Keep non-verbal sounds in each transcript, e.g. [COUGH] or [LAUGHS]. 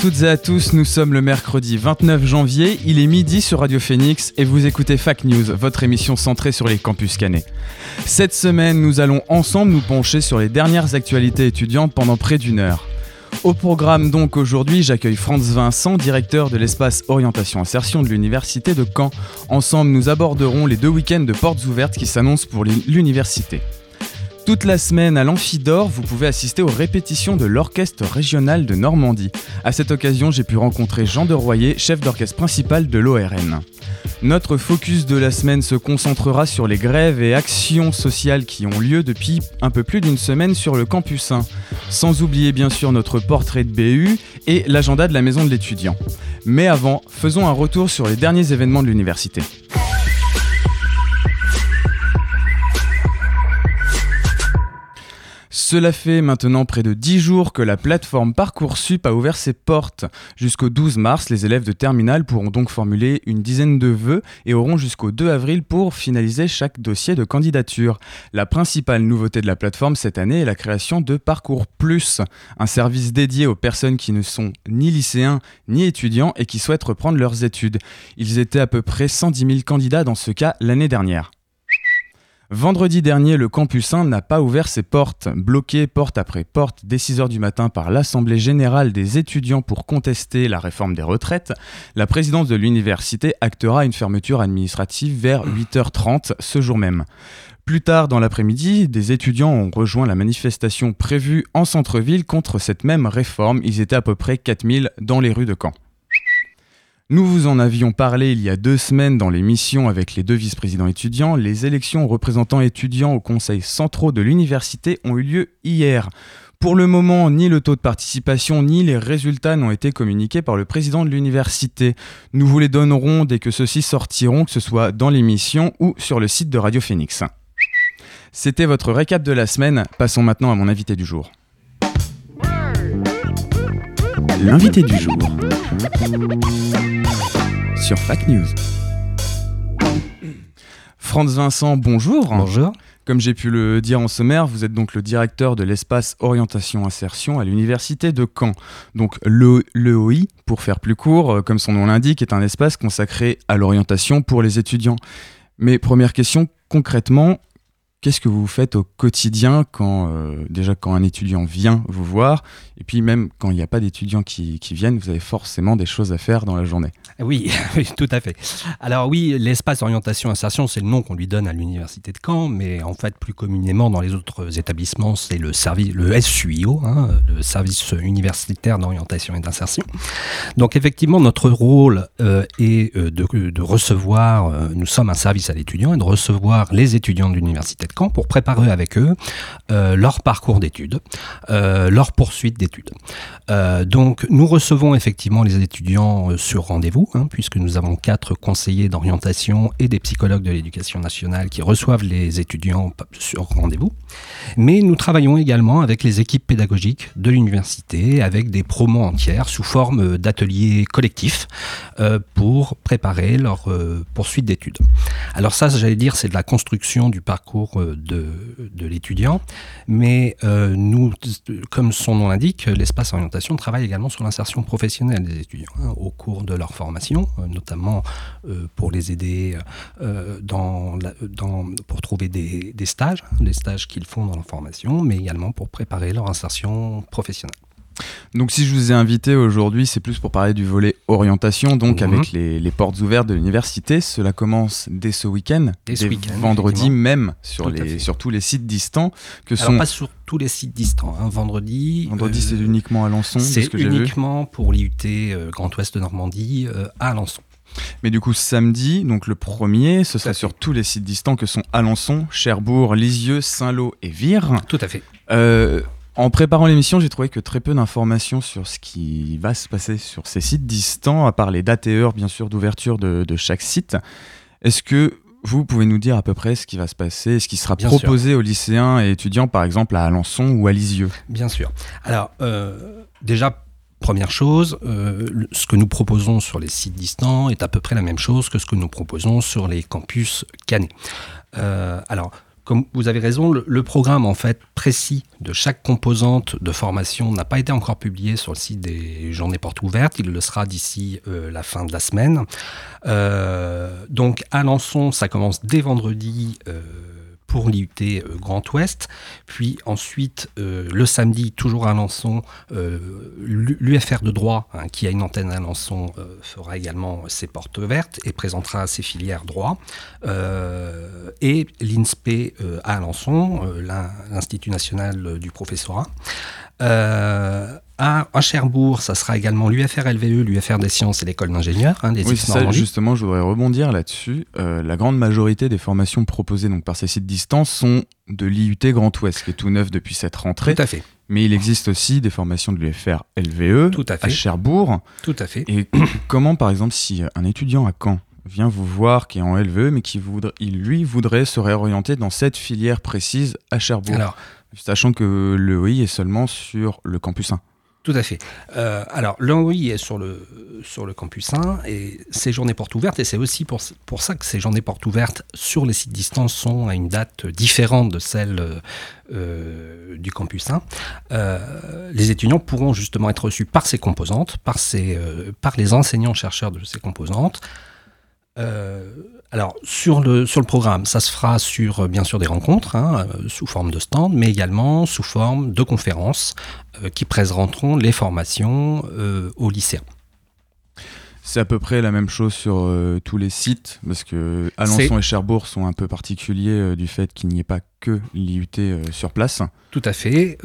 Toutes et à tous, nous sommes le mercredi 29 janvier, il est midi sur Radio Phoenix et vous écoutez Fac News, votre émission centrée sur les campus canets. Cette semaine, nous allons ensemble nous pencher sur les dernières actualités étudiantes pendant près d'une heure. Au programme donc aujourd'hui, j'accueille Franz Vincent, directeur de l'espace orientation insertion de l'université de Caen. Ensemble, nous aborderons les deux week-ends de portes ouvertes qui s'annoncent pour l'université. Toute la semaine à l'Amphidor, vous pouvez assister aux répétitions de l'Orchestre régional de Normandie. À cette occasion, j'ai pu rencontrer Jean de Royer, chef d'orchestre principal de l'ORN. Notre focus de la semaine se concentrera sur les grèves et actions sociales qui ont lieu depuis un peu plus d'une semaine sur le campus 1. Sans oublier bien sûr notre portrait de BU et l'agenda de la maison de l'étudiant. Mais avant, faisons un retour sur les derniers événements de l'université. Cela fait maintenant près de 10 jours que la plateforme Parcoursup a ouvert ses portes. Jusqu'au 12 mars, les élèves de terminale pourront donc formuler une dizaine de vœux et auront jusqu'au 2 avril pour finaliser chaque dossier de candidature. La principale nouveauté de la plateforme cette année est la création de Parcours Plus, un service dédié aux personnes qui ne sont ni lycéens ni étudiants et qui souhaitent reprendre leurs études. Ils étaient à peu près 110 000 candidats dans ce cas l'année dernière. Vendredi dernier, le campus 1 n'a pas ouvert ses portes. Bloqué porte après porte dès 6h du matin par l'Assemblée générale des étudiants pour contester la réforme des retraites, la présidence de l'université actera une fermeture administrative vers 8h30 ce jour même. Plus tard dans l'après-midi, des étudiants ont rejoint la manifestation prévue en centre-ville contre cette même réforme. Ils étaient à peu près 4000 dans les rues de Caen. Nous vous en avions parlé il y a deux semaines dans l'émission avec les deux vice-présidents étudiants. Les élections représentants étudiants au conseil centraux de l'université ont eu lieu hier. Pour le moment, ni le taux de participation ni les résultats n'ont été communiqués par le président de l'université. Nous vous les donnerons dès que ceux-ci sortiront, que ce soit dans l'émission ou sur le site de Radio Phoenix. C'était votre récap de la semaine. Passons maintenant à mon invité du jour. L'invité du jour sur Fac News. Franz Vincent, bonjour. Bonjour. Comme j'ai pu le dire en sommaire, vous êtes donc le directeur de l'espace orientation insertion à l'université de Caen. Donc l'EOI, pour faire plus court, euh, comme son nom l'indique, est un espace consacré à l'orientation pour les étudiants. Mais première question, concrètement, Qu'est-ce que vous faites au quotidien quand euh, déjà quand un étudiant vient vous voir et puis même quand il n'y a pas d'étudiants qui, qui, viennent, vous avez forcément des choses à faire dans la journée? [LAUGHS] Oui, tout à fait. Alors oui, l'espace orientation insertion, c'est le nom qu'on lui donne à l'université de Caen, mais en fait plus communément dans les autres établissements, c'est le service, le SUIO, hein, le service universitaire d'orientation et d'insertion. Donc effectivement, notre rôle euh, est euh, de, de recevoir, nous sommes un service à l'étudiant et de recevoir les étudiants de l'université Caen pour préparer avec eux euh, leur parcours d'études, euh, leur poursuite d'études. Euh, donc nous recevons effectivement les étudiants sur rendez-vous, hein, puisque nous avons quatre conseillers d'orientation et des psychologues de l'éducation nationale qui reçoivent les étudiants sur rendez-vous. Mais nous travaillons également avec les équipes pédagogiques de l'université, avec des promos entières sous forme d'ateliers collectifs pour préparer leur poursuite d'études. Alors ça, j'allais dire, c'est de la construction du parcours de, l'étudiant. Mais euh, nous, comme son nom l'indique, l'espace orientation travaille également sur l'insertion professionnelle des étudiants hein, au cours de leur formation, euh, notamment euh, pour les aider dans dans, pour trouver des, stages, hein, les stages qu'ils font dans leur formation, mais également pour préparer leur insertion professionnelle. Donc si je vous ai invité aujourd'hui, c'est plus pour parler du volet orientation, donc mmh. avec les, les, portes ouvertes de l'université. Cela commence dès ce week-end, dès, ce week vendredi même, sur, les, sur tous les sites distants. Que Alors sont... pas sur tous les sites distants, hein. vendredi. Vendredi, euh, c'est uniquement à Alençon. C'est uniquement pour l'IUT euh, Grand Ouest de Normandie euh, à Alençon. Mais du coup, samedi, donc le premier, ce sera sur tous les sites distants que sont Alençon, Cherbourg, Lisieux, Saint-Lô et Vire. Tout à fait. Euh, En préparant l'émission, j'ai trouvé que très peu d'informations sur ce qui va se passer sur ces sites distants, à part les dates et heures, bien sûr, d'ouverture de, de chaque site. Est-ce que vous pouvez nous dire à peu près ce qui va se passer, ce qui sera Bien proposé aux lycéens et étudiants, par exemple à Alençon ou à Lisieux? Bien sûr. Alors, euh, déjà, première chose, euh, ce que nous proposons sur les sites distants est à peu près la même chose que ce que nous proposons sur les campus cannés. Euh, alors, comme vous avez raison, le, programme en fait précis de chaque composante de formation n'a pas été encore publié sur le site des journées portes ouvertes. Il le sera d'ici euh, la fin de la semaine. Euh, donc, à Alençon, ça commence dès vendredi. euh, pour l'IUT euh, Grand Ouest, puis ensuite euh, le samedi, toujours à Alençon, euh, l'UFR de droit, hein, qui a une antenne à Alençon, fera également ses portes ouvertes et présentera ses filières droit. Et l'INSPE à Alençon, l'in- l'Institut national du professorat. À, à Cherbourg, ça sera également l'UFR LVE, l'UFR des sciences et l'école d'ingénieurs, hein, des Oui, ça, justement, je voudrais rebondir là-dessus. Euh, la grande majorité des formations proposées donc, par ces sites distants sont de l'IUT Grand Ouest, qui est tout neuf depuis cette rentrée. Tout à fait, Mais il existe aussi des formations de l'UFR LVE Tout à fait. à Cherbourg. tout à fait. Et [COUGHS] comment, par exemple, si un étudiant à Caen vient vous voir, qui est en LVE, mais qui voudrait, il, lui voudrait se réorienter dans cette filière précise à Cherbourg, Alors, sachant que le OI est seulement sur le campus 1. Tout à fait. Euh, alors, l'OI est sur le, sur le campus 1 et ces journées portes ouvertes, et c'est aussi pour, pour ça que ces journées portes ouvertes sur les sites distants sont à une date différente de celle euh, du campus 1. Euh, les étudiants pourront justement être reçus par ces composantes, par, ces, euh, par les enseignants-chercheurs de ces composantes. Alors, sur le, sur le programme, ça se fera sur, euh, bien sûr, des rencontres, hein, euh, sous forme de stand, mais également sous forme de conférences euh, qui présenteront les formations euh, aux lycéens. C'est à peu près la même chose sur euh, tous les sites, parce que Alençon et Cherbourg sont un peu particuliers du fait qu'il n'y ait pas que l'IUT sur place. Tout à fait.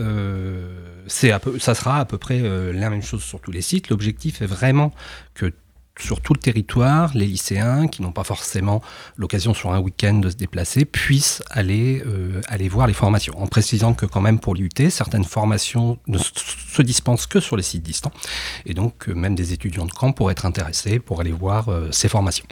c'est à peu- ça sera à peu près la même chose sur tous les sites. L'objectif est vraiment que sur tout le territoire, les lycéens qui n'ont pas forcément l'occasion sur un week-end de se déplacer puissent aller, euh, voir les formations. En précisant que quand même pour l'IUT, certaines formations ne se dispensent que sur les sites distants. Et donc euh, même des étudiants de camp pourraient être intéressés pour aller voir euh, ces formations.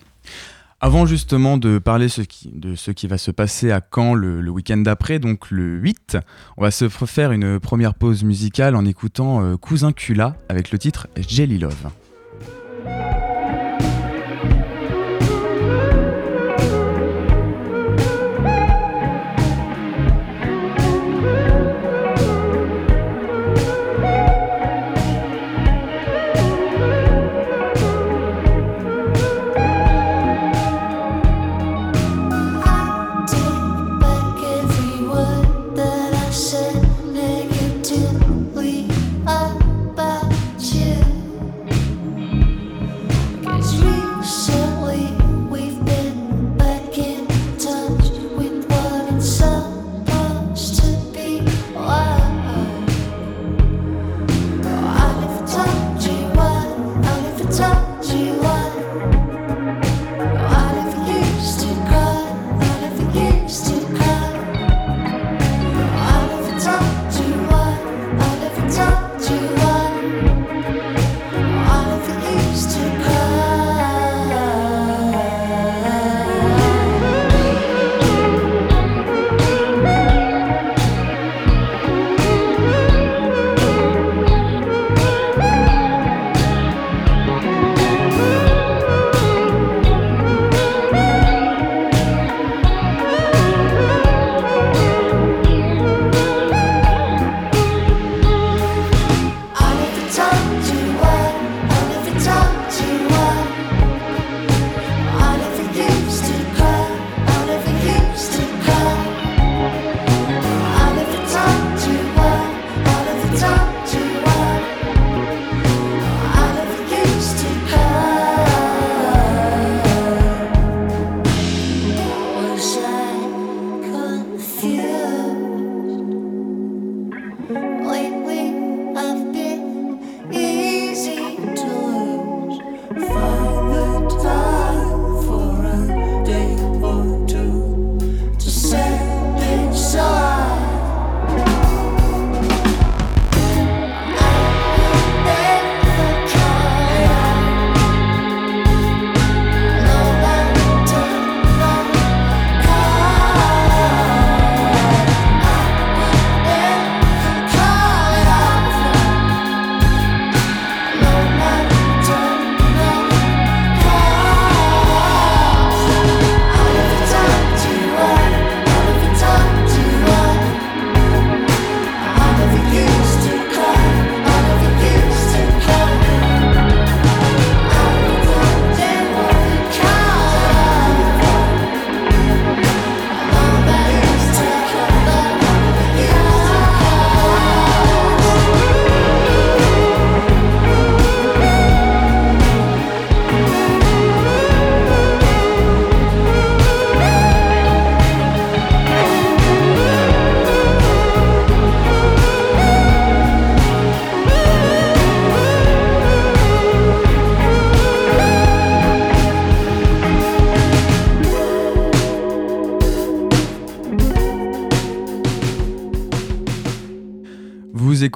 Avant justement de parler de ce qui va se passer à Caen le, week-end d'après, donc le 8, on va se faire une première pause musicale en écoutant Cousin Cula avec le titre Jelly Love.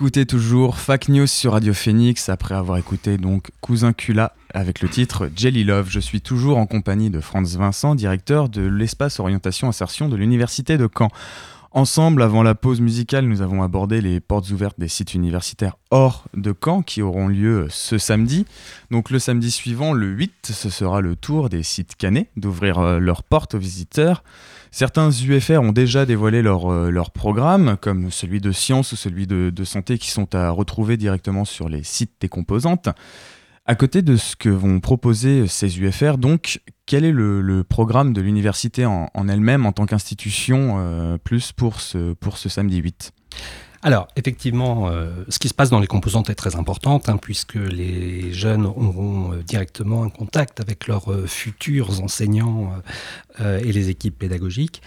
Écoutez toujours Fac News sur Radio Phoenix après avoir écouté donc Cousin Cula avec le titre Jelly Love. Je suis toujours en compagnie de Franz Vincent, directeur de l'espace orientation insertion de l'université de Caen. Ensemble, avant la pause musicale, nous avons abordé les portes ouvertes des sites universitaires hors de Caen qui auront lieu ce samedi. Donc le samedi suivant, le 8, ce sera le tour des sites cannés d'ouvrir euh, leurs portes aux visiteurs. Certains UFR ont déjà dévoilé leur, euh, leur programme, comme celui de sciences ou celui de, santé, qui sont à retrouver directement sur les sites des composantes. À côté de ce que vont proposer ces UFR, donc, quel est le, programme de l'université en, en elle-même en tant qu'institution euh, plus pour ce, pour ce samedi 8 Alors, effectivement, euh, ce qui se passe dans les composantes est très important, hein, puisque les jeunes auront euh, directement un contact avec leurs euh, futurs enseignants et les équipes pédagogiques.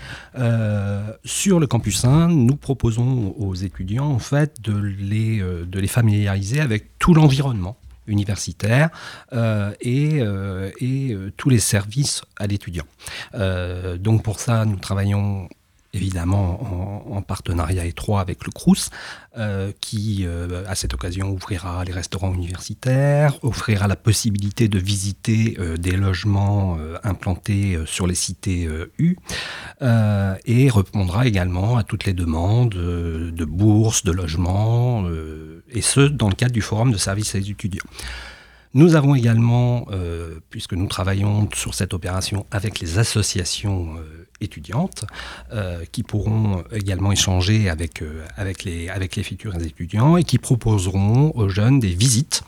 Sur le campus 1, nous proposons aux étudiants en fait, de, les, familiariser avec tout l'environnement universitaire et, tous les services à l'étudiant. Donc pour ça, nous travaillons évidemment en, en partenariat étroit avec le CRUS, euh, qui euh, à cette occasion ouvrira les restaurants universitaires, offrira la possibilité de visiter euh, des logements implantés sur les cités U, et répondra également à toutes les demandes de bourses, de logements, et ce dans le cadre du forum de services à étudiants. Nous avons également, puisque nous travaillons sur cette opération avec les associations étudiantes, euh, qui pourront également échanger avec, euh, avec, les, avec les futurs étudiants et qui proposeront aux jeunes des visites.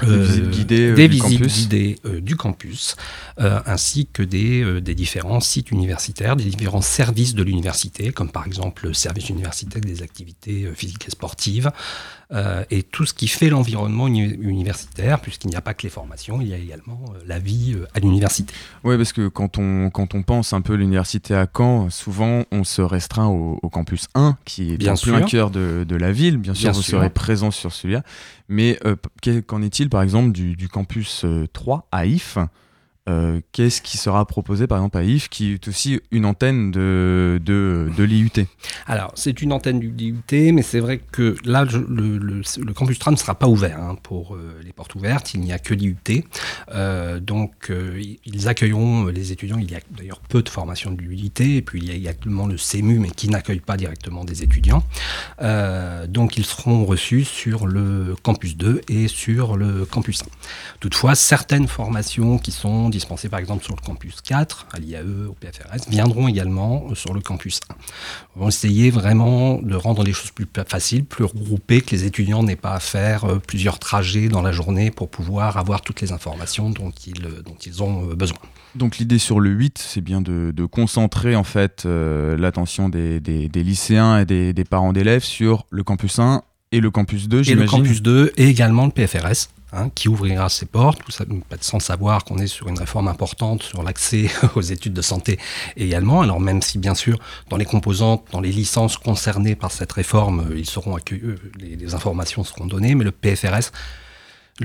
Des visites guidées, euh, des du visites campus. guidées, euh, du campus, euh, ainsi que des, euh, des différents sites universitaires, des différents services de l'université, comme par exemple le service universitaire des activités euh, physiques et sportives, euh, et tout ce qui fait l'environnement uni- universitaire, puisqu'il n'y a pas que les formations, il y a également euh, la vie euh, à l'université. Oui, parce que quand on, quand on pense un peu l'université à Caen, souvent on se restreint au, au campus 1, qui est Bien en plein sûr. cœur de, de la ville. Bien sûr, Bien vous sûr. serez présent sur celui-là. Mais qu'en est-il, par exemple, du, du campus euh, 3 à IF Euh, Qu'est-ce qui sera proposé, par exemple, à IF, qui est aussi une antenne de, de, de l'IUT Alors, c'est une antenne du DUT, mais c'est vrai que là, le, campus tram ne sera pas ouvert hein, pour euh, les portes ouvertes. Il n'y a que l'IUT. Euh, donc, ils accueilleront les étudiants. Il y a d'ailleurs peu de formation de l'IUT. Et puis, il y a également le CEMU, mais qui n'accueille pas directement des étudiants. Donc, ils seront reçus sur le campus 2 et sur le campus 1. Toutefois, certaines formations qui sont dispensées, par exemple, sur le campus 4, à l'IAE, au PFRS, viendront également euh, sur le campus 1 vont essayer vraiment de rendre les choses plus faciles, plus regroupées, que les étudiants n'aient pas à faire euh, plusieurs trajets dans la journée pour pouvoir avoir toutes les informations dont ils, euh, ont besoin. Donc l'idée sur le 8, c'est bien de, concentrer en fait l'attention des, lycéens et des parents d'élèves sur le campus 1 et le campus 2, Et le j'imagine. campus 2 et également le PFRS. hein, qui ouvrira ses portes, ça, sans savoir qu'on est sur une réforme importante sur l'accès [LAUGHS] aux études de santé également. Alors même si bien sûr dans les composantes, dans les licences concernées par cette réforme, euh, ils seront accueillis, les, les informations seront données, mais le PFRS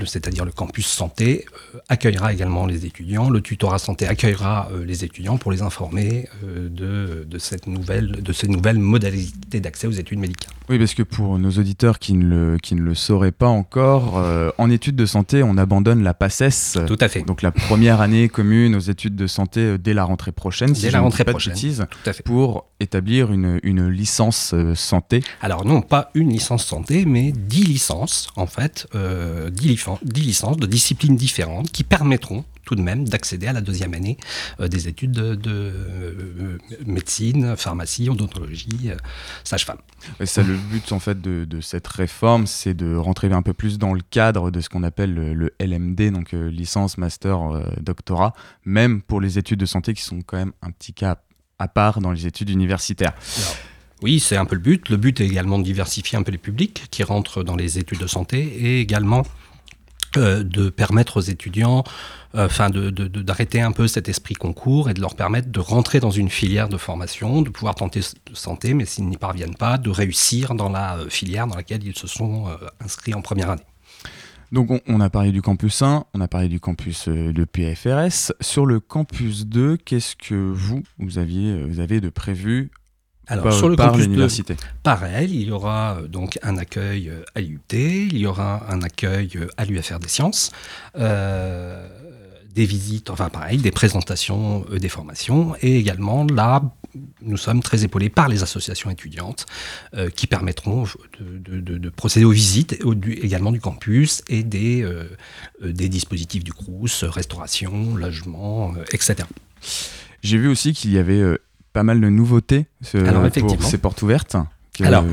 c'est-à-dire le campus santé, euh, accueillera également les étudiants. Le tutorat santé accueillera euh, les étudiants pour les informer euh, de, de, cette nouvelle, de ces nouvelles modalités d'accès aux études médicales. Oui, parce que pour nos auditeurs qui ne le, qui ne le sauraient pas encore, euh, en études de santé, on abandonne la PACES, Tout à fait. donc la première année commune aux études de santé dès la rentrée prochaine, si Dès je la ne dis rentrée pas de bêtises, Tout à fait. pour établir une, une licence santé. Alors non, pas une licence santé, mais 10 licences, en fait, euh, 10, licen- 10 licences de disciplines différentes qui permettront tout de même d'accéder à la deuxième année euh, des études de, de, euh, médecine, pharmacie, odontologie, euh, sage-femme. Et ça, le but en fait de, de cette réforme, c'est de rentrer un peu plus dans le cadre de ce qu'on appelle le, le LMD, donc licence, master, doctorat, même pour les études de santé qui sont quand même un petit cas à part dans les études universitaires. Oui, c'est un peu le but. Le but est également de diversifier un peu les publics qui rentrent dans les études de santé et également euh, de permettre aux étudiants, euh, enfin d'arrêter un peu cet esprit concours et de leur permettre de rentrer dans une filière de formation, de pouvoir tenter de santé, mais s'ils n'y parviennent pas, de réussir dans la euh, filière dans laquelle ils se sont inscrits en première année. Donc on, a parlé du campus 1, on a parlé du campus de PFRS. Sur le campus 2, qu'est-ce que vous, vous, aviez, vous avez de prévu Alors, par, sur le par campus de l'université. Pareil, il y aura euh, donc un accueil euh, à l'IUT, il y aura un accueil euh, à l'UFR des sciences, euh, des visites, enfin pareil, des présentations euh, des formations, et également là, nous sommes très épaulés par les associations étudiantes euh, qui permettront de, de- de- de procéder aux visites et au- du- également du campus et des, des dispositifs du CRUS, restauration, logement, etc. J'ai vu aussi qu'il y avait pas mal de nouveautés euh, Alors, pour effectivement. ces portes ouvertes. Alors,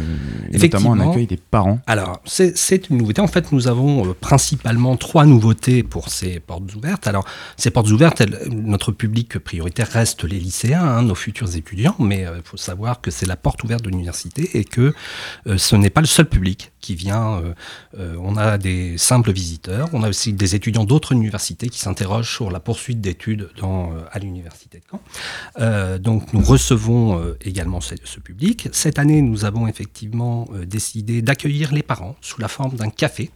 et notamment un effectivement. accueil des parents. Alors, c'est une nouveauté. En fait, nous avons euh, principalement trois nouveautés pour ces portes ouvertes. Alors, ces portes ouvertes, elles- notre public prioritaire reste les lycéens, hein, nos futurs étudiants, mais il faut savoir que c'est la porte ouverte de l'université et que euh, ce n'est pas le seul public vient. euh, euh, on a des simples visiteurs, on a aussi des étudiants d'autres universités qui s'interrogent sur la poursuite d'études euh, à l'université de Caen. Donc nous recevons également ce, ce public. Cette année, nous avons effectivement décidé d'accueillir les parents sous la forme d'un café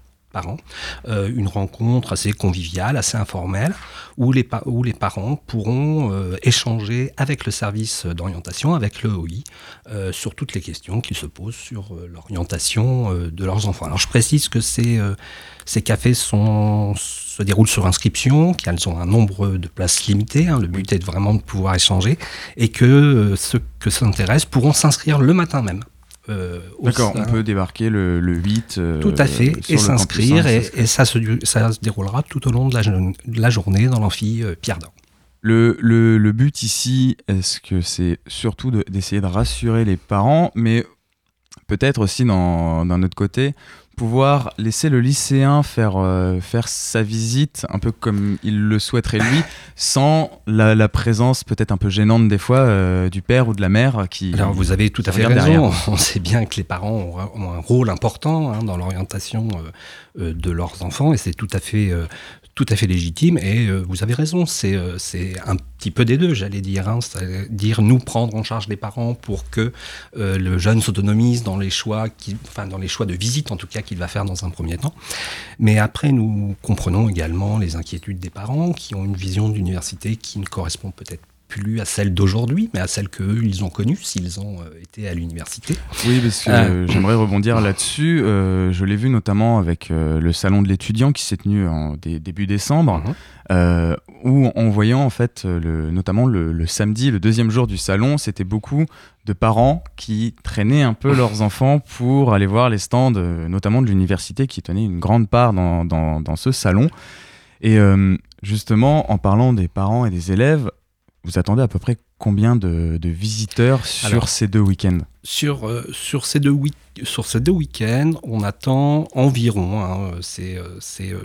euh, une rencontre assez conviviale, assez informelle, où les, parents pourront euh, échanger avec le service d'orientation, avec le OI, euh, sur toutes les questions qu'ils se posent sur l'orientation de leurs enfants. Alors je précise que ces, ces cafés se déroulent sur inscription, qu'elles ont un nombre de places limité. hein. le but est vraiment de pouvoir échanger et que ceux que ça intéresse pourront s'inscrire le matin même. Euh, D'accord, on peut débarquer le, le 8. euh, tout à fait, et s'inscrire, hein, et, ça se- et ça, se, du- ça se déroulera tout au long de la, jo- de la journée dans l'amphi euh, Pierre d'Or. Le, le, le but ici, est-ce que c'est surtout de- d'essayer de, rassurer les parents, mais peut-être aussi d'un autre côté, pouvoir laisser le lycéen faire, euh, faire sa visite un peu comme il le souhaiterait lui, sans la, la présence peut-être un peu gênante des fois euh, du père ou de la mère qui... Alors vous avez tout à fait raison, derrière. [LAUGHS] on sait bien que les parents ont, ont un rôle important hein, dans l'orientation euh, de leurs enfants, et c'est tout à fait... tout à fait légitime et euh, vous avez raison, c'est euh, c'est un petit peu des deux, j'allais dire. Hein, C'est-à-dire nous prendre en charge les parents pour que euh, le jeune s'autonomise dans les choix, enfin dans les choix de visite en tout cas qu'il va faire dans un premier temps. Mais après, nous comprenons également les inquiétudes des parents qui ont une vision d'université qui ne correspond peut-être plus à celle d'aujourd'hui, mais à celle qu'eux, ils ont connue s'ils ont euh, été à l'université. Oui, parce que euh, j'aimerais rebondir là-dessus. Euh, je l'ai vu notamment avec euh, le salon de l'étudiant qui s'est tenu en dé- début décembre, Mhm. où en voyant en fait, le, notamment le, le samedi, le deuxième jour du salon, c'était beaucoup de parents qui traînaient un peu leurs enfants pour aller voir les stands, notamment de l'université, qui tenaient une grande part dans, dans- dans ce salon. Et justement, en parlant des parents et des élèves, vous attendez à peu près combien de, de visiteurs sur Alors, ces deux week-ends? Sur, euh, sur, ces deux week- sur ces deux week-ends, on attend environ, hein, c'est, euh, euh,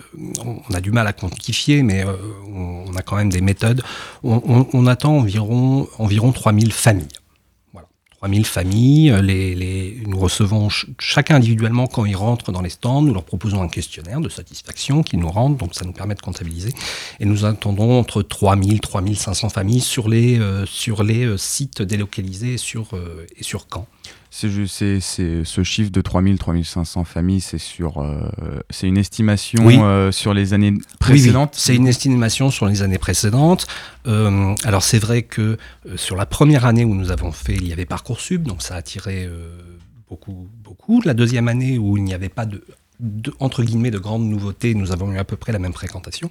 on on a du mal à quantifier, mais euh, on, on a quand même des méthodes, on, on- on attend environ, environ 3000 familles. Voilà. 3000 familles, euh, nous recevons ch- chacun individuellement quand ils rentrent dans les stands, nous leur proposons un questionnaire de satisfaction qu'ils nous rendent, donc ça nous permet de comptabiliser. Et nous attendons entre 3000 3500 familles sur les, euh, sur les euh, sites délocalisés sur, euh, et sur Caen. C'est ce chiffre de 3000, 3500 familles, c'est sur, euh, c'est une estimation Oui. euh, sur les années Oui, oui, précédentes. c'est une estimation sur les années précédentes. Euh, alors c'est vrai que euh, sur la première année où nous avons fait, il y avait Parcoursup, donc ça a attiré euh, beaucoup, beaucoup. La deuxième année où il n'y avait pas de, de- entre guillemets de grandes nouveautés, nous avons eu à peu près la même fréquentation.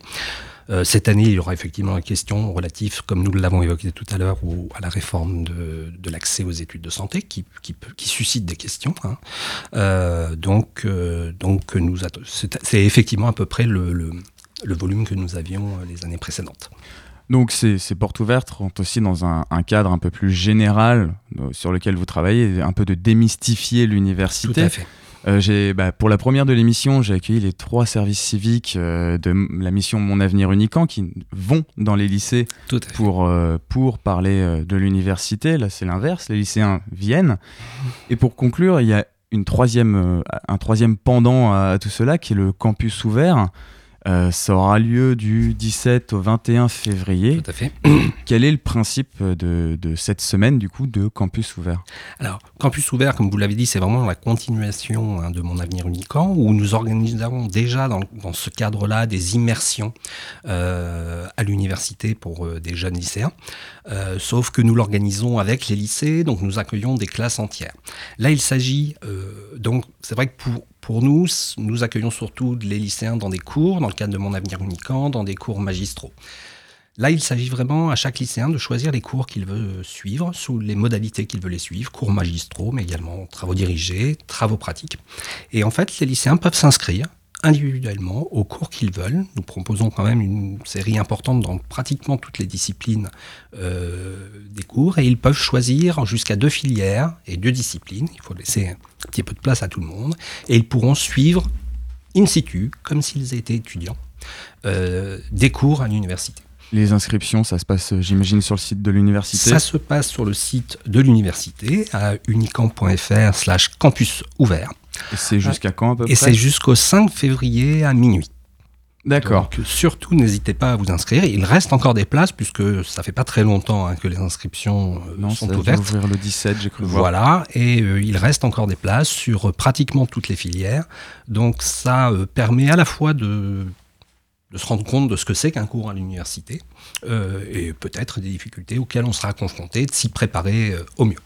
Euh, cette année, il y aura effectivement une question relative, comme nous l'avons évoqué tout à l'heure, à la réforme de, de l'accès aux études de santé, qui, qui, peut- qui suscite des questions. hein. Euh, donc, euh, donc nous c'est effectivement à peu près le, le- le volume que nous avions les années précédentes. Donc ces, ces portes ouvertes rentrent aussi dans un, un cadre un peu plus général sur lequel vous travaillez, un peu de démystifier Tout l'université. à fait. Euh, bah, pour la première de l'émission, j'ai accueilli les trois services civiques euh, de la mission Mon Avenir Uniquant qui vont dans les lycées pour, euh, pour parler de l'université. Là, c'est l'inverse. Les lycéens viennent. Et pour conclure, il y a une troisième, un troisième pendant à, à tout cela qui est le campus ouvert. Euh, ça aura lieu du 17 au 21 février. Tout à fait. [COUGHS] Quel est le principe de, de cette semaine du coup de campus ouvert? Alors, Campus Ouvert, comme vous l'avez dit, c'est vraiment la continuation hein, de Mon Avenir Unicamp, où nous organisons déjà dans, dans ce cadre-là des immersions euh, à l'université pour euh, des jeunes lycéens. Sauf que nous l'organisons avec les lycées, donc nous accueillons des classes entières. Là, il s'agit, donc c'est vrai que pour, pour nous, nous accueillons surtout les lycéens dans des cours, dans le cadre de Mon Avenir Unicamp, dans des cours magistraux. Là, il s'agit vraiment à chaque lycéen de choisir les cours qu'il veut suivre, sous les modalités qu'il veut les suivre, cours magistraux, mais également travaux dirigés, travaux pratiques. Et en fait, les lycéens peuvent s'inscrire individuellement aux cours qu'ils veulent. Nous proposons quand même une série importante dans pratiquement toutes les disciplines euh, des cours, et ils peuvent choisir jusqu'à deux filières et deux disciplines. Il faut laisser un petit peu de place à tout le monde, et ils pourront suivre in situ, comme s'ils étaient étudiants, euh, des cours à l'université. Les inscriptions, ça se passe, euh, j'imagine, sur le site de l'université. Ça se passe sur le site de l'université à unicamp.fr slash campus ouvert. Et c'est jusqu'à quand à peu Et près c'est jusqu'au 5 février à minuit. D'accord. Donc surtout n'hésitez pas à vous inscrire. Il reste encore des places puisque ça fait pas très longtemps hein, que les inscriptions euh, Non, ça sont va ouvertes. ouvrir le 17, j'ai cru voir. Voilà, et euh, il reste encore des places sur euh, pratiquement toutes les filières. Donc ça euh, permet à la fois de, de se rendre compte de ce que c'est qu'un cours à l'université euh, et peut-être des difficultés auxquelles on sera confronté, de s'y préparer euh, au mieux.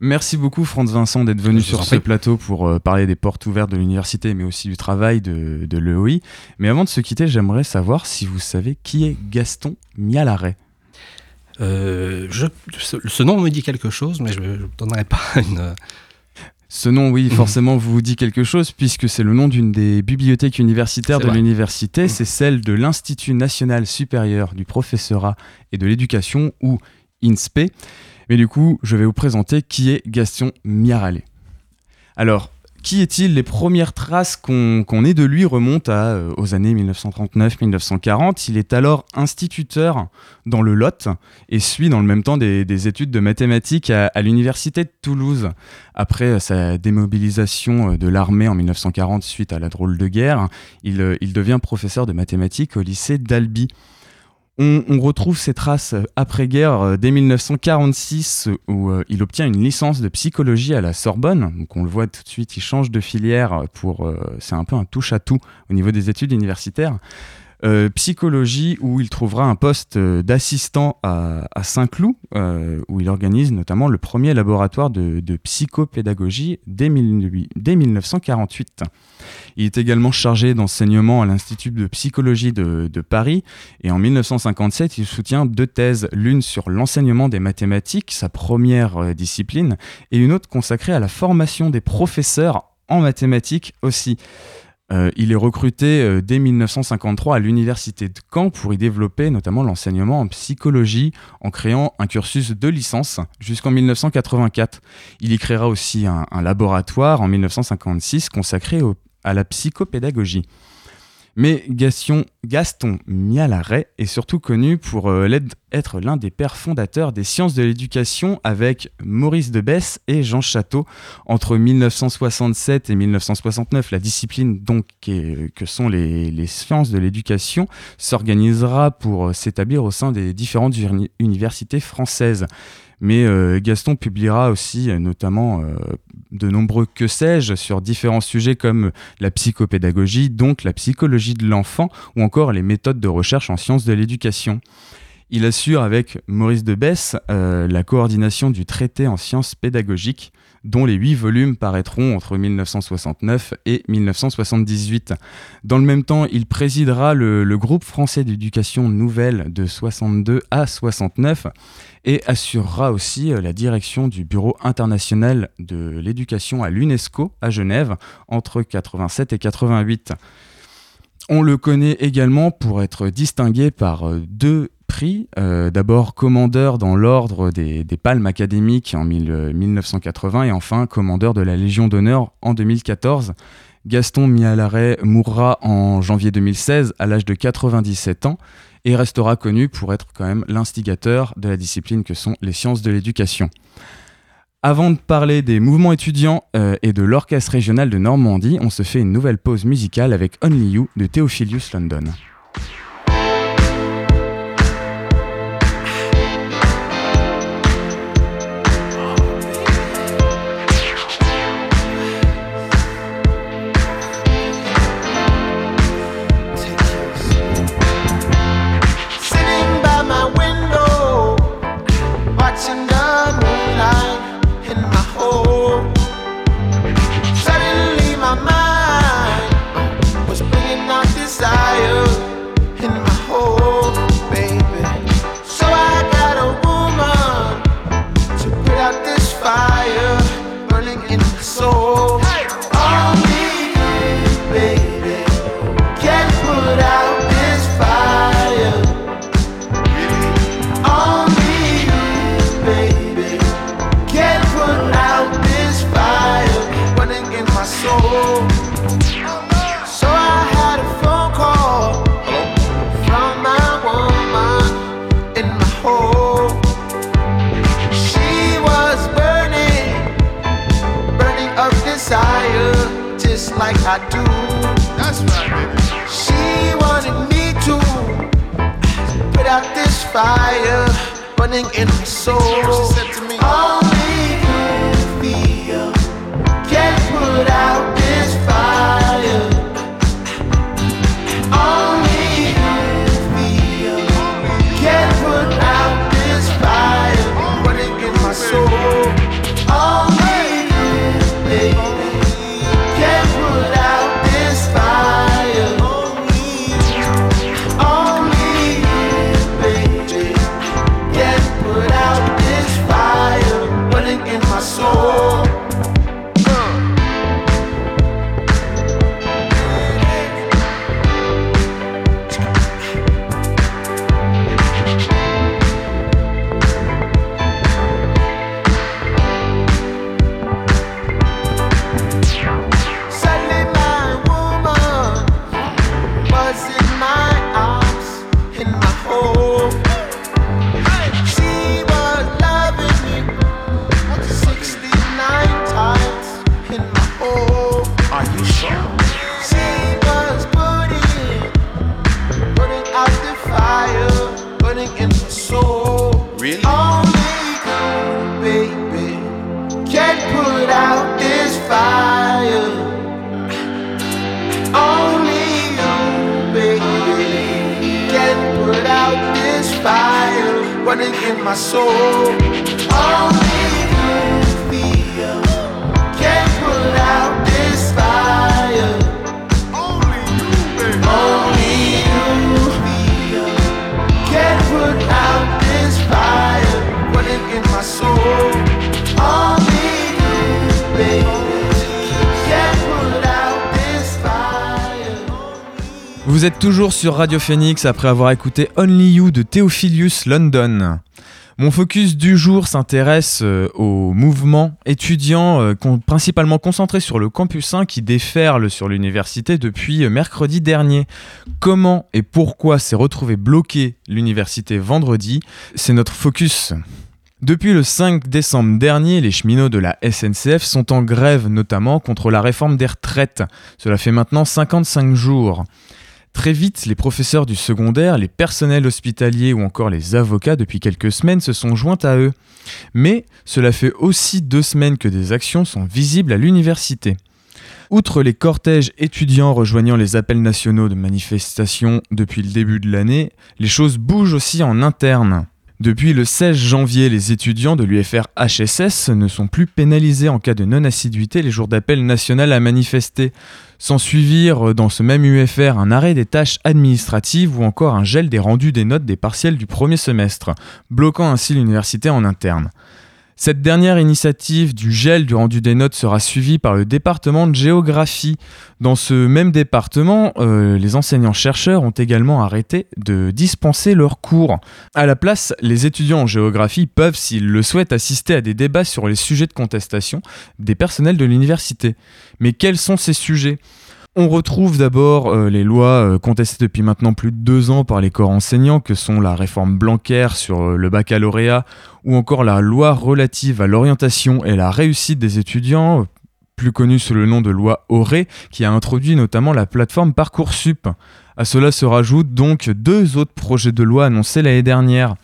Merci beaucoup Franz Vincent d'être venu sur ce plateau pour euh, parler des portes ouvertes de l'université, mais aussi du travail de, de l'EOI. Mais avant de se quitter, j'aimerais savoir si vous savez qui est Gaston Mialaret. Je, ce, ce nom me dit quelque chose, mais je ne donnerai pas une... Ce nom, oui, forcément, vous dit quelque chose, puisque c'est le nom d'une des bibliothèques universitaires de l'université. C'est celle de l'Institut national supérieur du professorat et de l'éducation, ou INSPE. Mais du coup, je vais vous présenter qui est Gaston Mialaret. Alors, qui est-il? Les premières traces qu'on ait de lui remontent euh, aux années 1939-1940. Il est alors instituteur dans le Lot et suit dans le même temps des, des études de mathématiques à, à l'université de Toulouse. Après euh, sa démobilisation euh, de l'armée en 1940 suite à la drôle de guerre, il, il devient professeur de mathématiques au lycée d'Albi. On, retrouve ses traces euh, après-guerre euh, dès 1946 euh, où euh, il obtient une licence de psychologie à la Sorbonne. Donc on le voit tout de suite, il change de filière pour... c'est un peu un touche-à-tout au niveau des études universitaires. Euh, psychologie où il trouvera un poste euh, d'assistant à, Saint-Cloud, euh, où il organise notamment le premier laboratoire de, psychopédagogie dès, 18 dès 1948. Il est également chargé d'enseignement à l'Institut de psychologie de, de Paris et en 1957, il soutient deux thèses, l'une sur l'enseignement des mathématiques, sa première discipline, et une autre consacrée à la formation des professeurs en mathématiques aussi. Euh, il est recruté euh, dès 1953 à l'université de Caen pour y développer notamment l'enseignement en psychologie en créant un cursus de licence jusqu'en 1984. Il y créera aussi un, laboratoire en 1956 consacré à la psychopédagogie. Mais Gaston, Mialaret est surtout connu pour euh, être l'un des pères fondateurs des sciences de l'éducation avec Maurice de Besse et Jean Château. Entre 1967 et 1969, la discipline donc que sont les, sciences de l'éducation s'organisera pour euh, s'établir au sein des différentes uni- universités françaises. Mais euh, Gaston publiera aussi euh, notamment euh, de nombreux que sais-je sur différents sujets comme la psychopédagogie, donc la psychologie de l'enfant, ou encore les méthodes de recherche en sciences de l'éducation. Il assure avec Maurice de Besse euh, la coordination du traité en sciences pédagogiques, dont les huit volumes paraîtront entre 1969 et 1978. Dans le même temps, il présidera le, le groupe français d'éducation nouvelle de 62 à 69 et assurera aussi euh, la direction du Bureau international de l'éducation à l'UNESCO à Genève entre 87 et 88. On le connaît également pour être distingué par euh, deux prix. Euh, D'abord commandeur dans l'ordre des, palmes académiques en mille- euh, 1980 et enfin commandeur de la Légion d'honneur en 2014. Gaston Mialaret mourra en janvier 2016 à l'âge de 97 ans et restera connu pour être quand même l'instigateur de la discipline que sont les sciences de l'éducation. Avant de parler des mouvements étudiants euh, et de l'orchestre régional de Normandie, on se fait une nouvelle pause musicale avec Only You de Theophilus London. I do. That's right, baby. She wanted me to put out this fire burning in my soul. She said to me, Only in my soul. Vous êtes toujours sur Radio Phoenix après avoir écouté Only You de Theophilus London. Mon focus du jour s'intéresse euh, au mouvement euh, principalement concentré sur le campus 1 qui déferle sur l'université depuis euh, mercredi dernier. Comment et pourquoi s'est retrouvé bloqué l'université vendredi? C'est notre focus. Depuis le 5 décembre dernier, les cheminots de la SNCF sont en grève notamment contre la réforme des retraites. Cela fait maintenant 55 jours. Très vite, les professeurs du secondaire, les personnels hospitaliers ou encore les avocats depuis quelques semaines se sont joints à eux. Mais cela fait aussi deux semaines que des actions sont visibles à l'université. Outre les cortèges étudiants rejoignant les appels nationaux de manifestation depuis le début de l'année, les choses bougent aussi en interne. Depuis le 16 janvier, les étudiants de l'UFR HSS ne sont plus pénalisés en cas de non-assiduité les jours d'appel national à manifester. S'en suivirent dans ce même UFR un arrêt des tâches administratives ou encore un gel des rendus des notes des partiels du premier semestre, bloquant ainsi l'université en interne. Cette dernière initiative du gel du rendu des notes sera suivie par le département de géographie. Dans ce même département, euh, les enseignants-chercheurs ont également arrêté de dispenser leurs cours. À la place, les étudiants en géographie peuvent, s'ils le souhaitent, assister à des débats sur les sujets de contestation des personnels de l'université. Mais quels sont ces sujets? On retrouve d'abord euh, les lois euh, contestées depuis maintenant plus de deux ans par les corps enseignants, que sont la réforme Blanquer sur euh, le baccalauréat, ou encore la loi relative à l'orientation et la réussite des étudiants, plus connue sous le nom de loi Auré, qui a introduit notamment la plateforme Parcoursup. À cela se rajoutent donc deux autres projets de loi annoncés l'année dernière.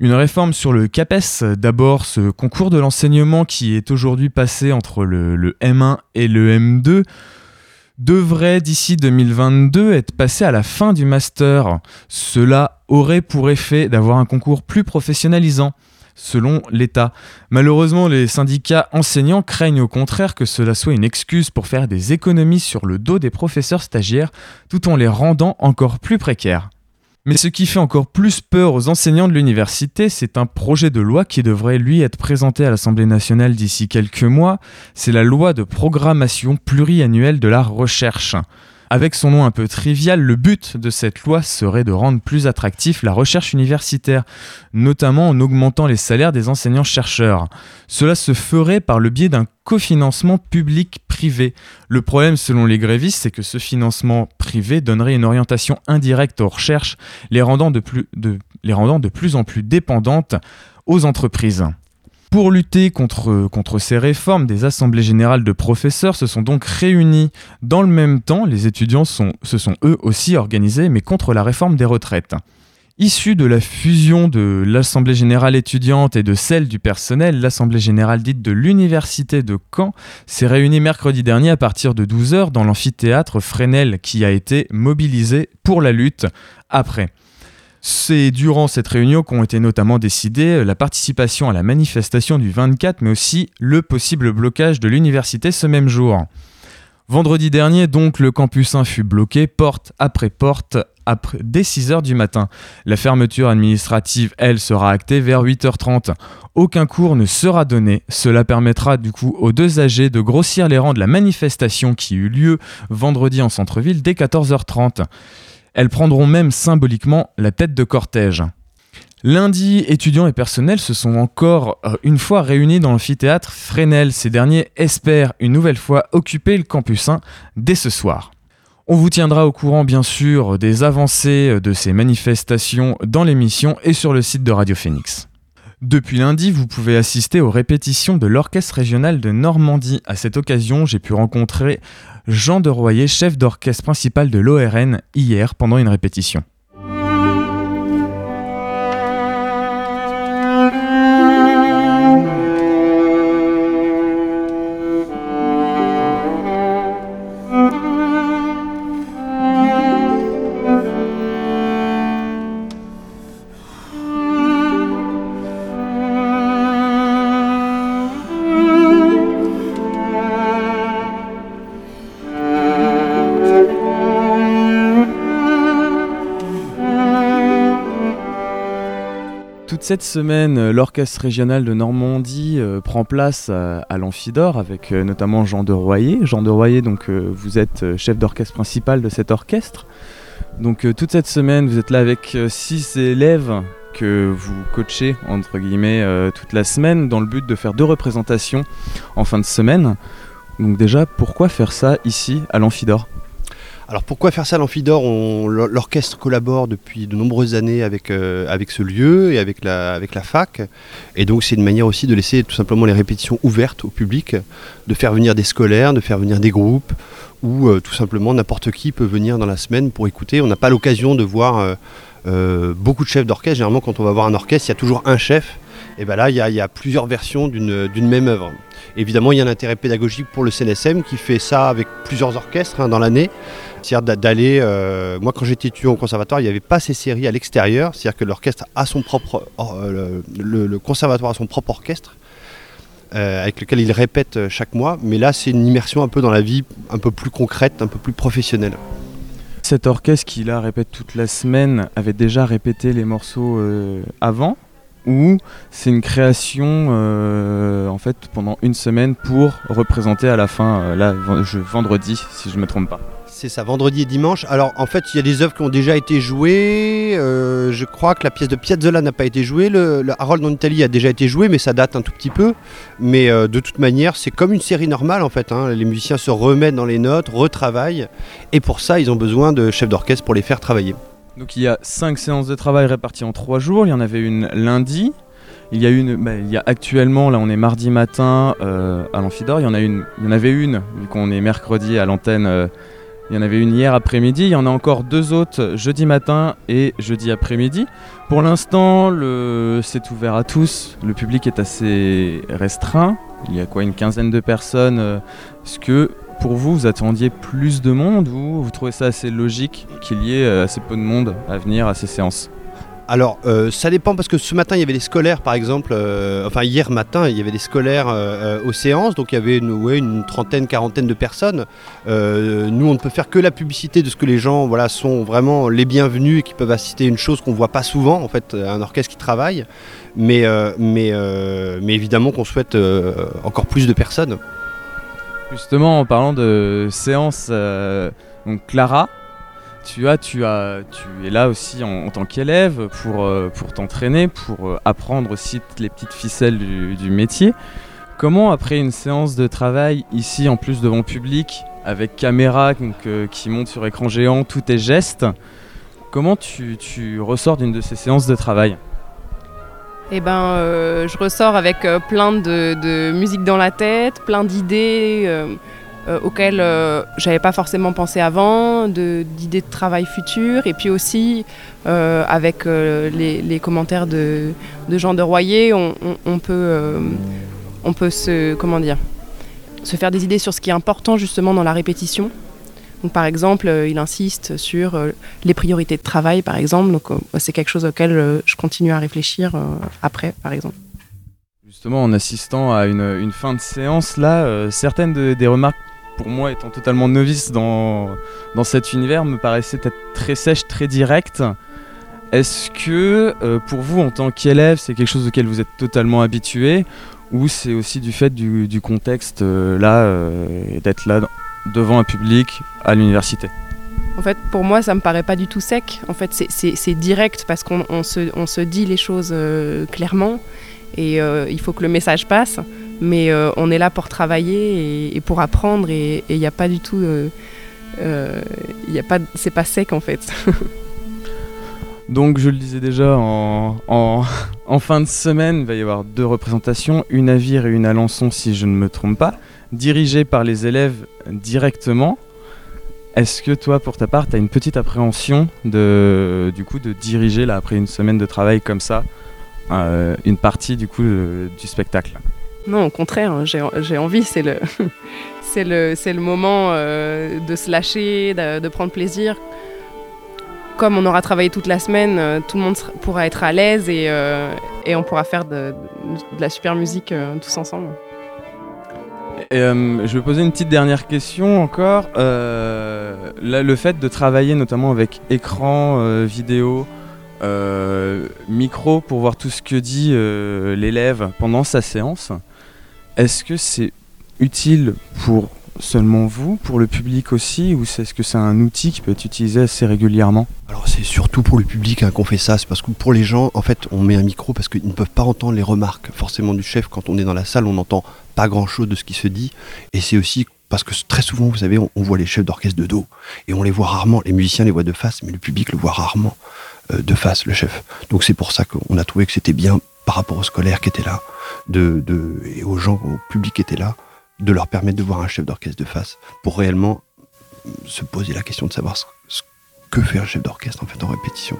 Une réforme sur le CAPES, d'abord ce concours de l'enseignement qui est aujourd'hui passé entre le M1 et le M2, devrait d'ici 2022 être passé à la fin du master. Cela aurait pour effet d'avoir un concours plus professionnalisant selon l'État. Malheureusement, les syndicats enseignants craignent au contraire que cela soit une excuse pour faire des économies sur le dos des professeurs stagiaires tout en les rendant encore plus précaires. Mais ce qui fait encore plus peur aux enseignants de l'université, c'est un projet de loi qui devrait lui être présenté à l'Assemblée nationale d'ici quelques mois, c'est la loi de programmation pluriannuelle de la recherche. Avec son nom un peu trivial, le but de cette loi serait de rendre plus attractif la recherche universitaire, notamment en augmentant les salaires des enseignants-chercheurs. Cela se ferait par le biais d'un cofinancement public-privé. Le problème, selon les grévistes, c'est que ce financement privé donnerait une orientation indirecte aux recherches, les rendant de plus, de, les rendant de plus en plus dépendantes aux entreprises. Pour lutter contre, ces réformes, des assemblées générales de professeurs se sont donc réunies. Dans le même temps, les étudiants se sont eux aussi organisés, mais contre la réforme des retraites. Issue de la fusion de l'Assemblée générale étudiante et de celle du personnel, l'Assemblée générale dite de l'Université de Caen s'est réunie mercredi dernier à partir de 12h dans l'amphithéâtre Fresnel qui a été mobilisé pour la lutte après. C'est durant cette réunion qu'ont été notamment décidées la participation à la manifestation du 24, mais aussi le possible blocage de l'université ce même jour. Vendredi dernier, donc, le campus 1 fut bloqué porte après porte dès 6h du matin. La fermeture administrative, elle, sera actée vers 8h30. Aucun cours ne sera donné. Cela permettra du coup aux deux âgés de grossir les rangs de la manifestation qui eut lieu vendredi en centre-ville dès 14h30. Elles prendront même symboliquement la tête de cortège. Lundi, étudiants et personnels se sont encore euh, une fois réunis dans l'amphithéâtre Fresnel. Ces derniers espèrent une nouvelle fois occuper le campus 1 dès ce soir. On vous tiendra au courant bien sûr des avancées de ces manifestations dans l'émission et sur le site de Radio Phoenix. Depuis lundi, vous pouvez assister aux répétitions de l'Orchestre régional de Normandie. À cette occasion, j'ai pu rencontrer Jean de Royer, chef d'orchestre principal de l'ORN, hier pendant une répétition. Cette semaine, euh, l'Orchestre régional de Normandie euh, prend place à, à avec euh, notamment Jean de Royer. Jean de Royer, donc vous êtes chef d'orchestre principal de cet orchestre. Donc toute cette semaine, vous êtes là avec six élèves que vous coachez entre guillemets toute la semaine dans le but de faire deux représentations en fin de semaine. Donc déjà, pourquoi faire ça ici à l'Amphidor? Alors pourquoi faire ça à l'Amphidor? L'orchestre collabore depuis de nombreuses années avec, euh, ce lieu et avec la, fac. Et donc c'est une manière aussi de laisser tout simplement les répétitions ouvertes au public, de faire venir des scolaires, de faire venir des groupes, ou euh, tout simplement n'importe qui peut venir dans la semaine pour écouter. On n'a pas l'occasion de voir euh, beaucoup de chefs d'orchestre. Généralement quand on va voir un orchestre, il y a toujours un chef. Et bien là, il y a, plusieurs versions d'une d'une même œuvre. Évidemment, il y a un intérêt pédagogique pour le CNSM qui fait ça avec plusieurs orchestres hein, dans l'année. C'est-à-dire d'a- d'aller. euh, moi, quand j'étais étudiant au conservatoire, il n'y avait pas ces séries à l'extérieur. C'est-à-dire que l'orchestre a son propre. euh, le, conservatoire a son propre orchestre. euh, avec lequel il répète chaque mois, mais là c'est une immersion un peu dans la vie, un peu plus concrète, un peu plus professionnelle. Cet orchestre qui là répète toute la semaine avait déjà répété les morceaux avant? Ou c'est une création en fait pendant une semaine pour représenter à la fin, là, vendredi, si je ne me trompe pas? C'est ça, vendredi et dimanche. Alors en fait, il y a des œuvres qui ont déjà été jouées. Euh, je crois que la pièce de Piazzolla n'a pas été jouée. Le, Harold en Italie a déjà été joué, mais ça date un tout petit peu. Mais euh, de toute manière, c'est comme une série normale en fait. hein. Les musiciens se remettent dans les notes, retravaillent. Et pour ça, ils ont besoin de chefs d'orchestre pour les faire travailler. Donc il y a cinq séances de travail réparties en trois jours. Il y en avait une lundi. Il y a une, bah, il y a actuellement, là on est mardi matin euh, à l'Amphidor. Il y en a une, il y en avait une vu qu'on est mercredi à l'antenne. Il y en avait une hier après-midi. Il y en a encore deux autres jeudi matin et jeudi après-midi. Pour l'instant, c'est ouvert à tous. Le public est assez restreint. Il y a quoi, une quinzaine de personnes. euh, Est-ce que pour vous, vous attendiez plus de monde ou vous trouvez ça assez logique qu'il y ait euh, assez peu de monde à venir à ces séances? Alors, euh, ça dépend parce que ce matin, il y avait des scolaires, par exemple. euh, enfin, hier matin, il y avait des scolaires euh, aux séances. Donc, il y avait une, trentaine, quarantaine de personnes. Nous, on ne peut faire que la publicité de ce que les gens voilà, sont vraiment les bienvenus et qui peuvent assister à une chose qu'on ne voit pas souvent, en fait, un orchestre qui travaille. Mais, évidemment qu'on souhaite encore plus de personnes. Justement, en parlant de séances, donc Clara, tu es là aussi en, tant qu'élève pour, euh, t'entraîner, pour euh, apprendre aussi les petites ficelles du, métier. Comment, après une séance de travail ici, en plus devant public, avec caméra euh, qui monte sur écran géant, tous tes gestes, comment tu, tu ressors d'une de ces séances de travail? Eh ben, je ressors avec plein de musique dans la tête, plein d'idées euh, auxquelles euh, j'avais pas forcément pensé avant, d'idées de, travail futur, et puis aussi euh, avec euh, les, commentaires de, de Jean de Royer, on, peut, euh, on peut se, comment dire, se faire des idées sur ce qui est important justement dans la répétition. Donc, par exemple, il insiste sur les priorités de travail, par exemple. Donc, c'est quelque chose auquel je continue à réfléchir après, par exemple. Justement, en assistant à une, fin de séance, là, certaines de- des remarques, pour moi étant totalement novice dans, dans cet univers, me paraissaient être très sèches, très directes. Est-ce que euh, pour vous, en tant qu'élève, c'est quelque chose auquel vous êtes totalement habitué ou c'est aussi du fait du, du contexte euh, là, euh, d'être là devant un public à l'université? En fait, pour moi, ça me paraît pas du tout sec. En fait, c'est- direct parce qu'on on se, on se dit les choses clairement et il faut que le message passe. Mais euh, on est là pour travailler et, pour apprendre et il n'y a pas du tout. euh, euh, pas, c'est pas sec en fait. [LAUGHS] Donc je le disais déjà, [LAUGHS] en, fin de semaine, il va y avoir deux représentations, une à Vire et une à Lançon si je ne me trompe pas, dirigées par les élèves directement. Est-ce que toi, pour ta part, tu as une petite appréhension de, du coup, de diriger, là, après une semaine de travail comme ça, une partie du, coup, du spectacle? Non, au contraire, hein, j'ai envie. [LAUGHS] C'est le, moment euh, de se lâcher, de, prendre plaisir. Comme on aura travaillé toute la semaine, euh, tout le monde pourra être à l'aise et, euh, on pourra faire de, la super musique tous ensemble. Et, je vais poser une petite dernière question encore. Le fait de travailler notamment avec écran, vidéo, micro pour voir tout ce que dit l'élève pendant sa séance, est-ce que c'est utile pour seulement vous, pour le public aussi, ou est-ce que c'est un outil qui peut être utilisé assez régulièrement? Alors c'est surtout pour le public hein, qu'on fait ça, c'est parce que pour les gens, en fait, on met un micro parce qu'ils ne peuvent pas entendre les remarques forcément du chef. Quand on est dans la salle, on n'entend pas grand-chose de ce qui se dit. Et c'est aussi parce que très souvent, vous savez, on, on voit les chefs d'orchestre de dos et on les voit rarement. Les musiciens les voient de face, mais le public le voit rarement euh, de face, le chef. Donc c'est pour ça qu'on a trouvé que c'était bien par rapport aux scolaires qui étaient là, et aux gens, au public qui était là, de leur permettre de voir un chef d'orchestre de face pour réellement se poser la question de savoir ce, ce que fait un chef d'orchestre en fait en répétition.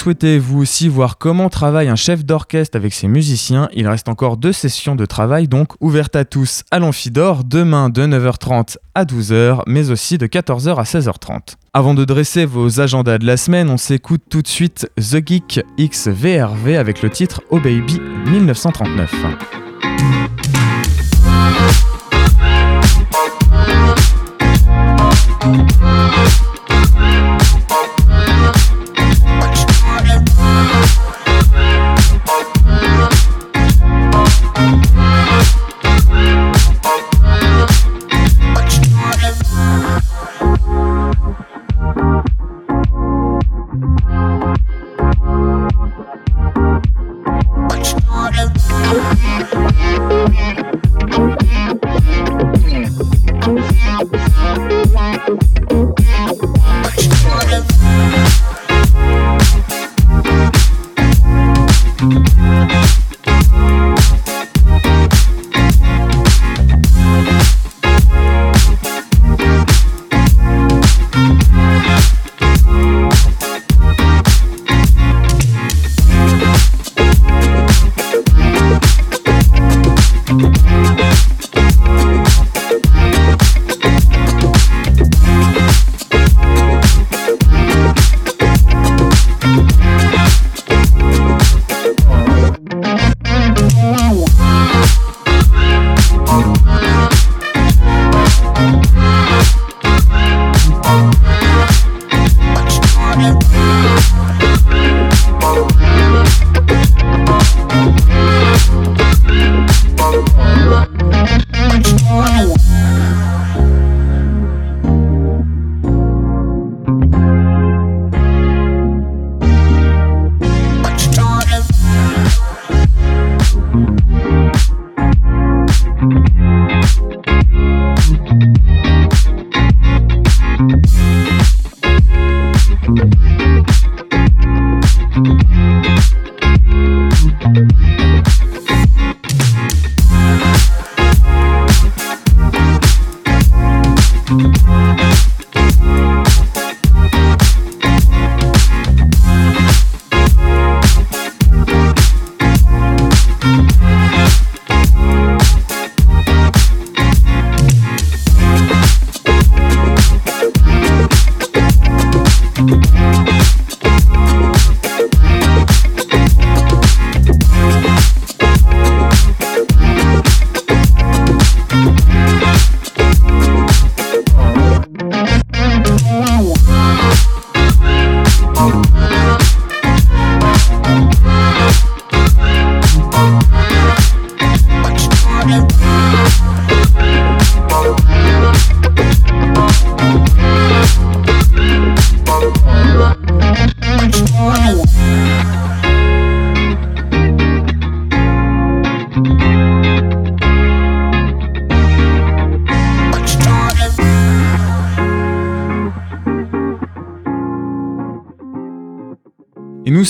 Souhaitez vous aussi voir comment travaille un chef d'orchestre avec ses musiciens, il reste encore deux sessions de travail donc ouvertes à tous à l'Amphidor demain de 9h30 à 12h mais aussi de 14h à 16h30. Avant de dresser vos agendas de la semaine, on s'écoute tout de suite The Geek X VRV avec le titre Oh Baby 1939.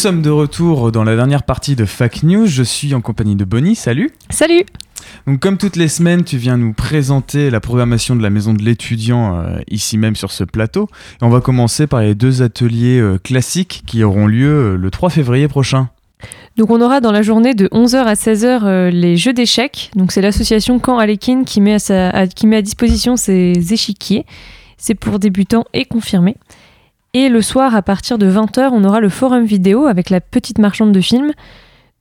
Sommes de retour dans la dernière partie de Fake News. Je suis en compagnie de Bonnie. Salut. Salut Donc comme toutes les semaines, tu viens nous présenter la programmation de la maison de l'étudiant euh, ici même sur ce plateau. Et on va commencer par les deux ateliers euh, classiques qui auront lieu euh, le 3 février prochain. Donc on aura dans la journée de 11h à 16h euh, les jeux d'échecs. Donc c'est l'association Camp Alekin qui met à, sa- à- qui met à disposition ces échiquiers. C'est pour débutants et confirmés. Et le soir, à partir de 20h, on aura le forum vidéo avec la petite marchande de films.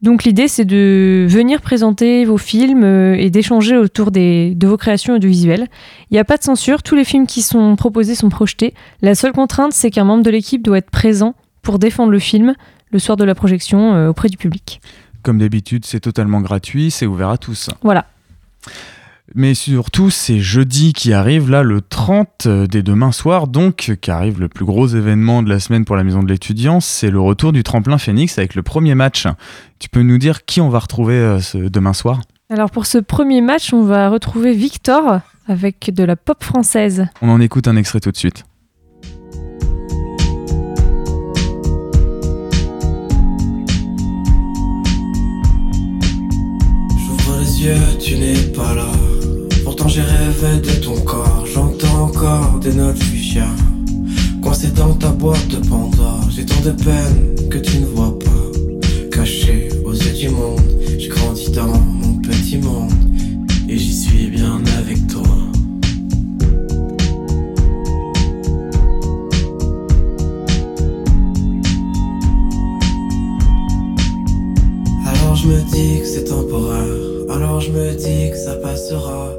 Donc l'idée, c'est de venir présenter vos films euh, et d'échanger autour des, de vos créations audiovisuelles. Il n'y a pas de censure, tous les films qui sont proposés sont projetés. La seule contrainte, c'est qu'un membre de l'équipe doit être présent pour défendre le film le soir de la projection euh, auprès du public. Comme d'habitude, c'est totalement gratuit, c'est ouvert à tous. Voilà. Mais surtout, c'est jeudi qui arrive, là, le 30 euh, dès demain soir, donc, qui arrive le plus gros événement de la semaine pour la maison de l'étudiant, c'est le retour du tremplin Phoenix avec le premier match. Tu peux nous dire qui on va retrouver euh, ce demain soir? Alors pour ce premier match, on va retrouver Victor avec de la pop française. On en écoute un extrait tout de suite. J'ouvre les yeux, tu n'es pas là. Pourtant j'ai rêvé de ton corps, j'entends encore des notes fuchsia. Coincé dans ta boîte de Pandore, j'ai tant de peine que tu ne vois pas. Caché aux yeux du monde, j'ai grandi dans mon petit monde et j'y suis bien avec toi. Alors je me dis que c'est temporaire, alors je me dis que ça passera,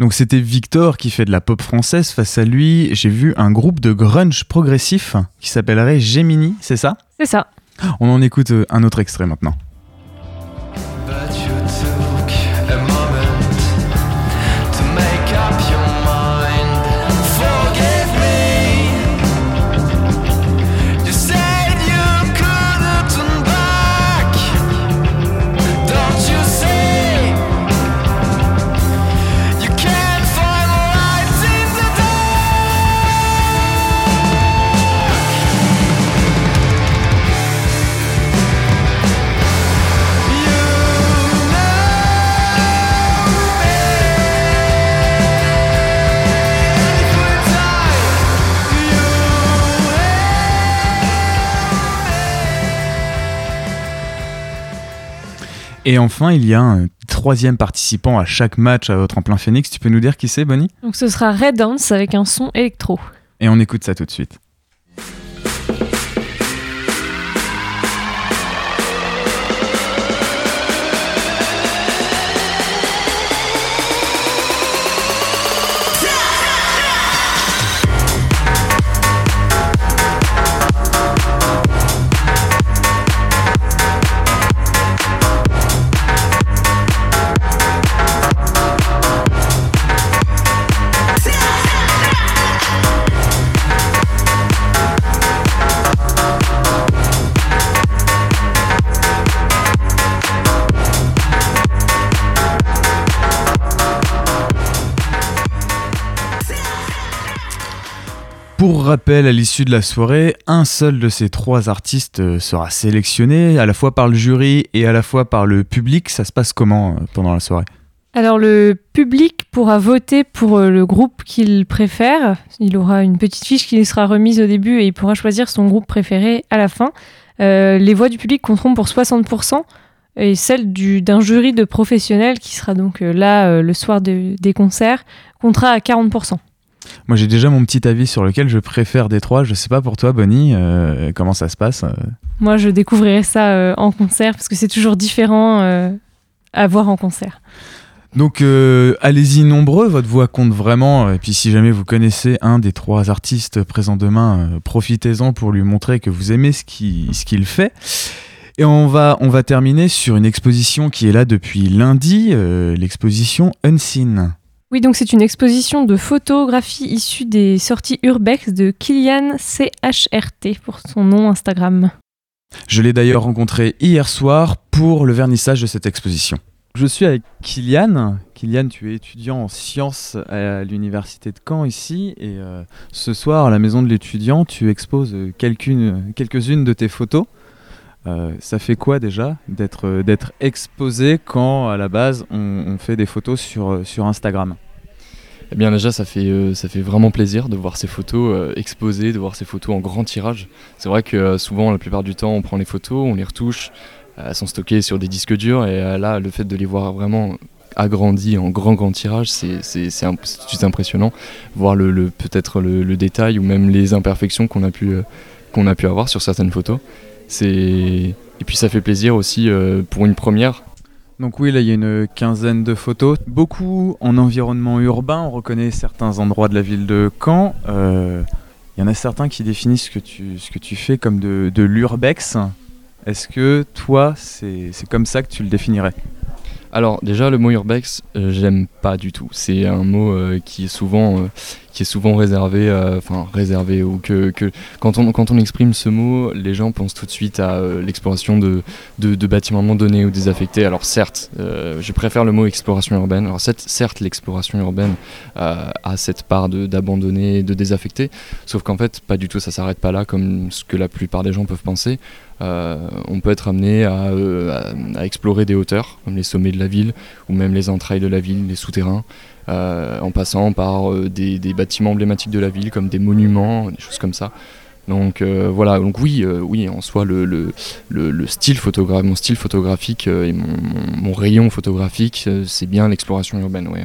Donc c'était Victor qui fait de la pop française. Face à lui, j'ai vu un groupe de grunge progressif qui s'appellerait Gemini, c'est ça? C'est ça. On en écoute euh, un autre extrait maintenant. Et enfin, il y a un troisième participant à chaque match à votre en plein Phoenix. Tu peux nous dire qui c'est, Bonnie? Donc ce sera Red Dance avec un son électro. Et on écoute ça tout de suite. Pour rappel, à l'issue de la soirée, un seul de ces trois artistes euh, sera sélectionné, à la fois par le jury et à la fois par le public. Ça se passe comment euh, pendant la soirée? Alors le public pourra voter pour euh, le groupe qu'il préfère. Il aura une petite fiche qui lui sera remise au début et il pourra choisir son groupe préféré à la fin. Les voix du public compteront pour 60% et celles du- d'un jury de professionnels qui sera donc là le soir de- des concerts comptera à 40%. Moi, j'ai déjà mon petit avis sur lequel je préfère des trois. Je sais pas pour toi, Bonnie, euh, comment ça se passe euh Moi je découvrirai ça euh, en concert parce que c'est toujours différent euh, à voir en concert. Donc euh, allez-y nombreux, votre voix compte vraiment. Et puis si jamais vous connaissez un des trois artistes présents demain, euh, profitez-en pour lui montrer que vous aimez ce qu'il ce fait. Et on va, on va terminer sur une exposition qui est là depuis lundi, euh, l'exposition Unseen. Oui, donc c'est une exposition de photographie issue des sorties Urbex de Kylian CHRT pour son nom Instagram. Je l'ai d'ailleurs rencontré hier soir pour le vernissage de cette exposition. Je suis avec Kylian. Kylian, tu es étudiant en sciences à l'université de Caen ici. Et euh, ce soir, à la maison de l'étudiant, tu exposes quelques-unes de tes photos. Euh, ça fait quoi déjà d'être euh, d'être exposé quand à la base on, fait des photos sur, euh, sur Instagram? Eh bien déjà ça fait, ça fait vraiment plaisir de voir ces photos exposées, de voir ces photos en grand tirage. C'est vrai que souvent la plupart du temps on prend les photos, on les retouche, elles sont stockées sur des disques durs et là le fait de les voir vraiment agrandies en grand grand tirage c'est imp- impressionnant. Voir le, peut-être le, le détail ou même les imperfections qu'on a, pu, qu'on a pu avoir sur certaines photos. Et puis ça fait plaisir aussi euh, pour une première Donc oui, là il y a une quinzaine de photos, beaucoup en environnement urbain, on reconnaît certains endroits de la ville de Caen. Euh, Il y en a certains qui définissent ce que tu, ce que tu fais comme de, de l'urbex. Est-ce que toi, c'est c'est comme ça que tu le définirais? Alors déjà le mot urbex, euh, j'aime pas du tout. C'est un mot euh, qui est souvent euh, qui est souvent réservé, euh, enfin réservé, ou que, quand, on, quand on exprime ce mot, les gens pensent tout de suite à euh, l'exploration de, de, de bâtiments abandonnés ou désaffectés. Alors certes, euh, je préfère le mot exploration urbaine. Alors certes, certes l'exploration urbaine a cette part de- d'abandonnés, de désaffectés, sauf qu'en fait, pas du tout, ça s'arrête pas là, comme ce que la plupart des gens peuvent penser. On peut être amené à, explorer des hauteurs, comme les sommets de la ville, ou même les entrailles de la ville, les souterrains, en passant par euh, des, bâtiments emblématiques de la ville, comme des monuments, des choses comme ça. Donc euh, voilà, donc oui, euh, oui, en soi, le, le, le, le style mon style photographique euh, et mon, rayon photographique, euh, c'est bien l'exploration urbaine, ouais,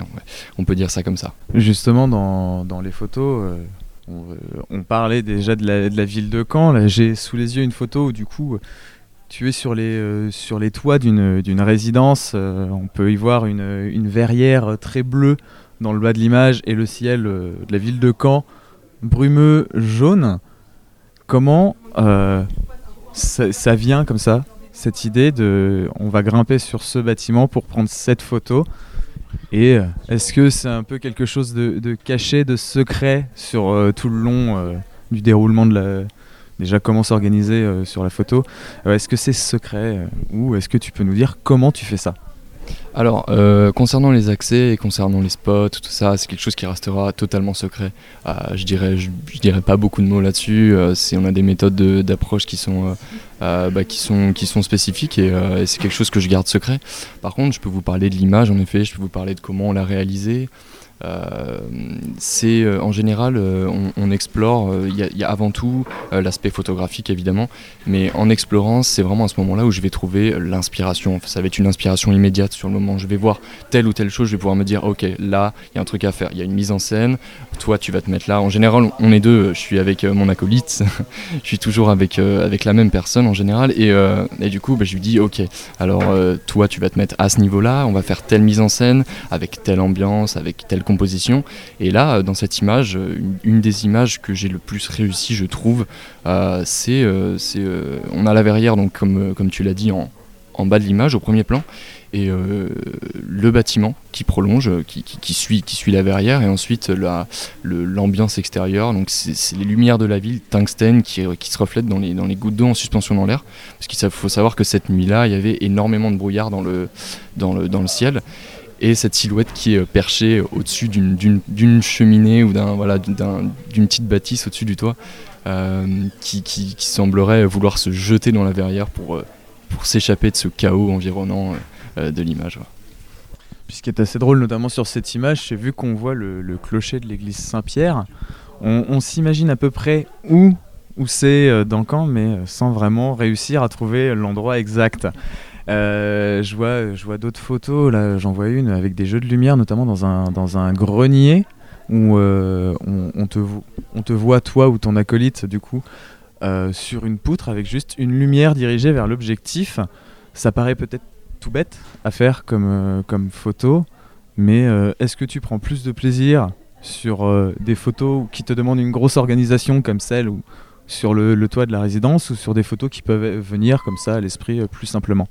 on peut dire ça comme ça. Justement, dans, dans les photos, euh, on, euh, parlait déjà de la, ville de Caen. J'ai sous les yeux une photo où, du coup, euh, tu es sur les, euh, sur les toits d'une résidence. euh, on peut y voir une, verrière très bleue dans le bas de l'image et le ciel euh, de la ville de Caen brumeux jaune. Comment ça, vient comme ça, cette idée de on va grimper sur ce bâtiment pour prendre cette photo? Et est-ce que c'est un peu quelque chose de, caché, de secret sur tout le long du déroulement de la... Déjà comment s'organiser euh, sur la photo? Euh, Est-ce que c'est secret euh, ou est-ce que tu peux nous dire comment tu fais ça? Alors, concernant les accès concernant les spots, tout ça, c'est quelque chose qui restera totalement secret. Je dirais, je, dirais pas beaucoup de mots là-dessus. on a des méthodes de- d'approche qui sont, bah, spécifiques et, c'est quelque chose que je garde secret. Par contre, je peux vous parler de l'image, en effet, je peux vous parler de comment on l'a réalisé. Euh, c'est euh, en général, euh, on, explore. Il y, a- avant tout l'aspect photographique évidemment, mais en explorant, c'est vraiment à ce moment-là où je vais trouver l'inspiration. Ça va être une inspiration immédiate sur le moment. Je vais voir telle ou telle chose, je vais pouvoir me dire, ok, là, il y a un truc à faire. Il y a une mise en scène. Toi, tu vas te mettre là. En général, on est deux. Je suis avec mon acolyte. [LAUGHS] je suis toujours avec avec la même personne en général, et, et du coup, bah, je lui dis, ok, alors toi, tu vas te mettre à ce niveau-là. On va faire telle mise en scène avec telle ambiance, avec telle composition. Et là, euh, dans cette image, euh, une, des images que j'ai le plus réussi, je trouve, euh, c'est, on a la verrière, donc comme, comme tu l'as dit, en, en bas de l'image, au premier plan, et le bâtiment qui prolonge, qui, suit, qui suit la verrière, et ensuite la, le- l'ambiance extérieure, donc c'est, les lumières de la ville, tungstène, qui, qui se reflètent dans les, dans les gouttes d'eau en suspension dans l'air, parce qu'il faut savoir que cette nuit-là, il y avait énormément de brouillard dans le, dans le, dans le ciel, et cette silhouette qui est euh, perchée au-dessus d'une, cheminée ou d'un, voilà, d'un- d'une petite bâtisse au-dessus du toit, euh, qui, semblerait vouloir se jeter dans la verrière pour, euh, pour s'échapper de ce chaos environnant de l'image. Puis ce qui est assez drôle, notamment sur cette image, c'est vu qu'on voit le, le clocher de l'église Saint-Pierre, on, s'imagine à peu près où, où c'est dans Caen, mais euh, sans vraiment réussir à trouver l'endroit exact. Euh, je vois, je vois d'autres photos, là j'en vois une avec des jeux de lumière, notamment dans un, dans un grenier où euh, on, te, voit, toi ou ton acolyte, du coup, euh, sur une poutre avec juste une lumière dirigée vers l'objectif. Ça paraît peut-être tout bête à faire comme, euh, comme photo, mais est-ce que tu prends plus de plaisir sur des photos qui te demandent une grosse organisation comme celle ou sur le, toit de la résidence ou sur des photos qui peuvent venir comme ça à l'esprit plus simplement?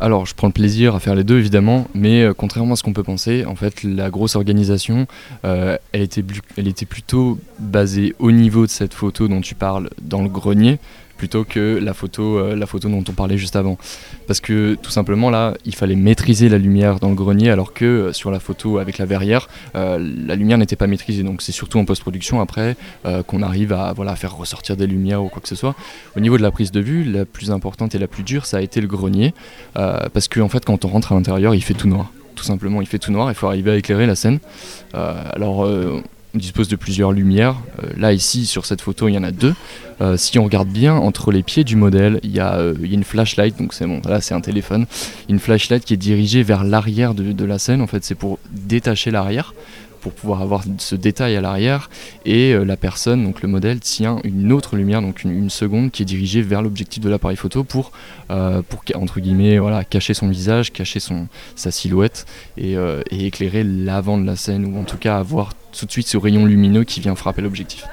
Alors, je prends le plaisir à faire les deux, évidemment, mais euh, contrairement à ce qu'on peut penser, en fait, la grosse organisation, euh, elle, était blu- elle était plutôt basée au niveau de cette photo dont tu parles dans le grenier, plutôt que la photo, euh, la photo dont on parlait juste avant. Parce que tout simplement, là, il fallait maîtriser la lumière dans le grenier, alors que euh, sur la photo avec la verrière, euh, la lumière n'était pas maîtrisée. Donc, c'est surtout en post-production, après, qu'on arrive à voilà, faire ressortir des lumières ou quoi que ce soit. Au niveau de la prise de vue, la plus importante et la plus dure, ça a été le grenier. Parce que en fait, quand on rentre à l'intérieur, il fait tout noir. Tout simplement, il fait tout noir. Il faut arriver à éclairer la scène. Alors, on dispose de plusieurs lumières. Euh, là, ici, sur cette photo, il y en a deux. Euh, si on regarde bien, entre les pieds du modèle, il y a, euh, il y a une flashlight. Donc, c'est bon. Là, c'est un téléphone. Une flashlight qui est dirigée vers l'arrière de la scène. En fait, c'est pour détacher l'arrière pour pouvoir avoir ce détail à l'arrière et euh, la personne, donc le modèle, tient une autre lumière, donc une, seconde qui est dirigée vers l'objectif de l'appareil photo pour, euh, pour entre guillemets, voilà, cacher son visage, cacher son, sa silhouette et, euh, et éclairer l'avant de la scène ou en tout cas avoir tout de suite ce rayon lumineux qui vient frapper l'objectif.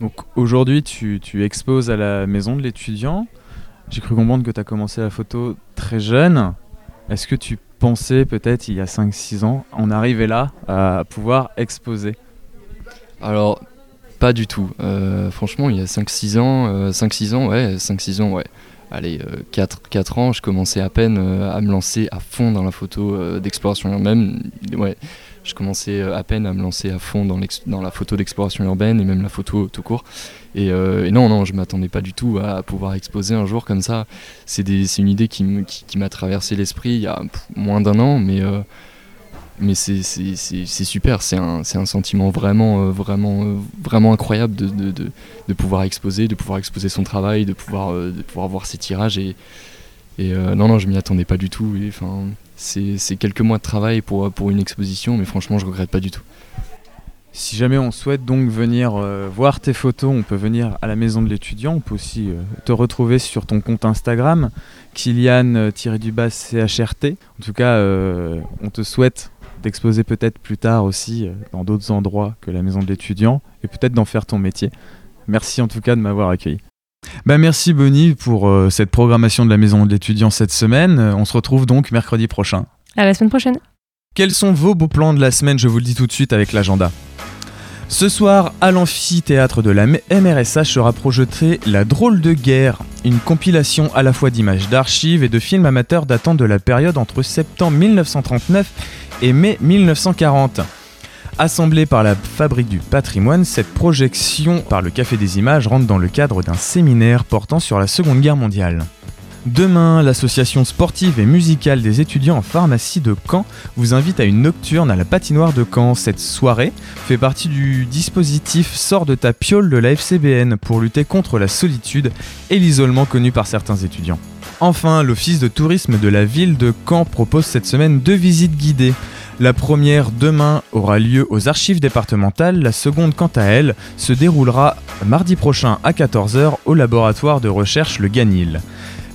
Donc aujourd'hui, tu, tu exposes à la maison de l'étudiant. J'ai cru comprendre que tu as commencé la photo très jeune. Est-ce que tu pensais peut-être il y a 5-6 ans en arriver là à pouvoir exposer Alors, pas du tout. Euh, franchement, il y a 5-6 ans, euh, 5-6 ans, ouais, 5-6 ans, ouais. Allez, 4, 4 ans, je commençais à peine euh, à me lancer à fond dans la photo euh, d'exploration urbaine. Ouais, je commençais euh, à peine à me lancer à fond dans, la photo d'exploration urbaine et même la photo tout court. Et, euh, et non, non, je m'attendais pas du tout à pouvoir exposer un jour comme ça. C'est une idée qui, me- qui, qui m'a traversé l'esprit il y a moins d'un an, mais, euh, mais c'est super. C'est un, sentiment vraiment, euh, vraiment, euh, vraiment incroyable de, pouvoir exposer, de pouvoir exposer son travail, de pouvoir, euh, de voir ses tirages. Et, non, non, je m'y attendais pas du tout. C'est quelques mois de travail pour, une exposition, mais franchement, je regrette pas du tout. Si jamais on souhaite donc venir voir tes photos, on peut venir à la maison de l'étudiant. On peut aussi te retrouver sur ton compte Instagram, Kylian-CHRT. En tout cas, on te souhaite d'exposer peut-être plus tard aussi euh, dans d'autres endroits que la maison de l'étudiant et peut-être d'en faire ton métier. Merci en tout cas de m'avoir accueilli. Bah merci Bonnie pour euh, cette programmation de la maison de l'étudiant cette semaine. Euh, on se retrouve donc mercredi prochain. À la semaine prochaine. Quels sont vos beaux plans de la semaine? Je vous le dis tout de suite avec l'agenda. Ce soir, à l'amphithéâtre de la MRSH sera projetée La drôle de guerre, une compilation à la fois d'images d'archives et de films amateurs datant de la période entre septembre 1939 et mai 1940. Assemblée par la Fabrique du patrimoine, cette projection par le Café des Images rentre dans le cadre d'un séminaire portant sur la Seconde Guerre mondiale. Demain, l'association sportive et musicale des étudiants en pharmacie de Caen vous invite à une nocturne à la patinoire de Caen. Cette soirée fait partie du dispositif Sors de ta piole de la FCBN pour lutter contre la solitude et l'isolement connu par certains étudiants. Enfin, l'office de tourisme de la ville de Caen propose cette semaine deux visites guidées. La première demain aura lieu aux archives départementales, la seconde quant à elle se déroulera mardi prochain à 14h au laboratoire de recherche Le Ganil.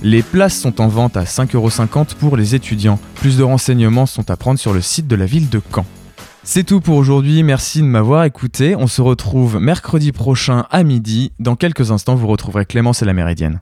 Les places sont en vente à 5,50€ pour les étudiants. Plus de renseignements sont à prendre sur le site de la ville de Caen. C'est tout pour aujourd'hui, merci de m'avoir écouté. On se retrouve mercredi prochain à midi. Dans quelques instants, vous retrouverez Clémence et la Méridienne.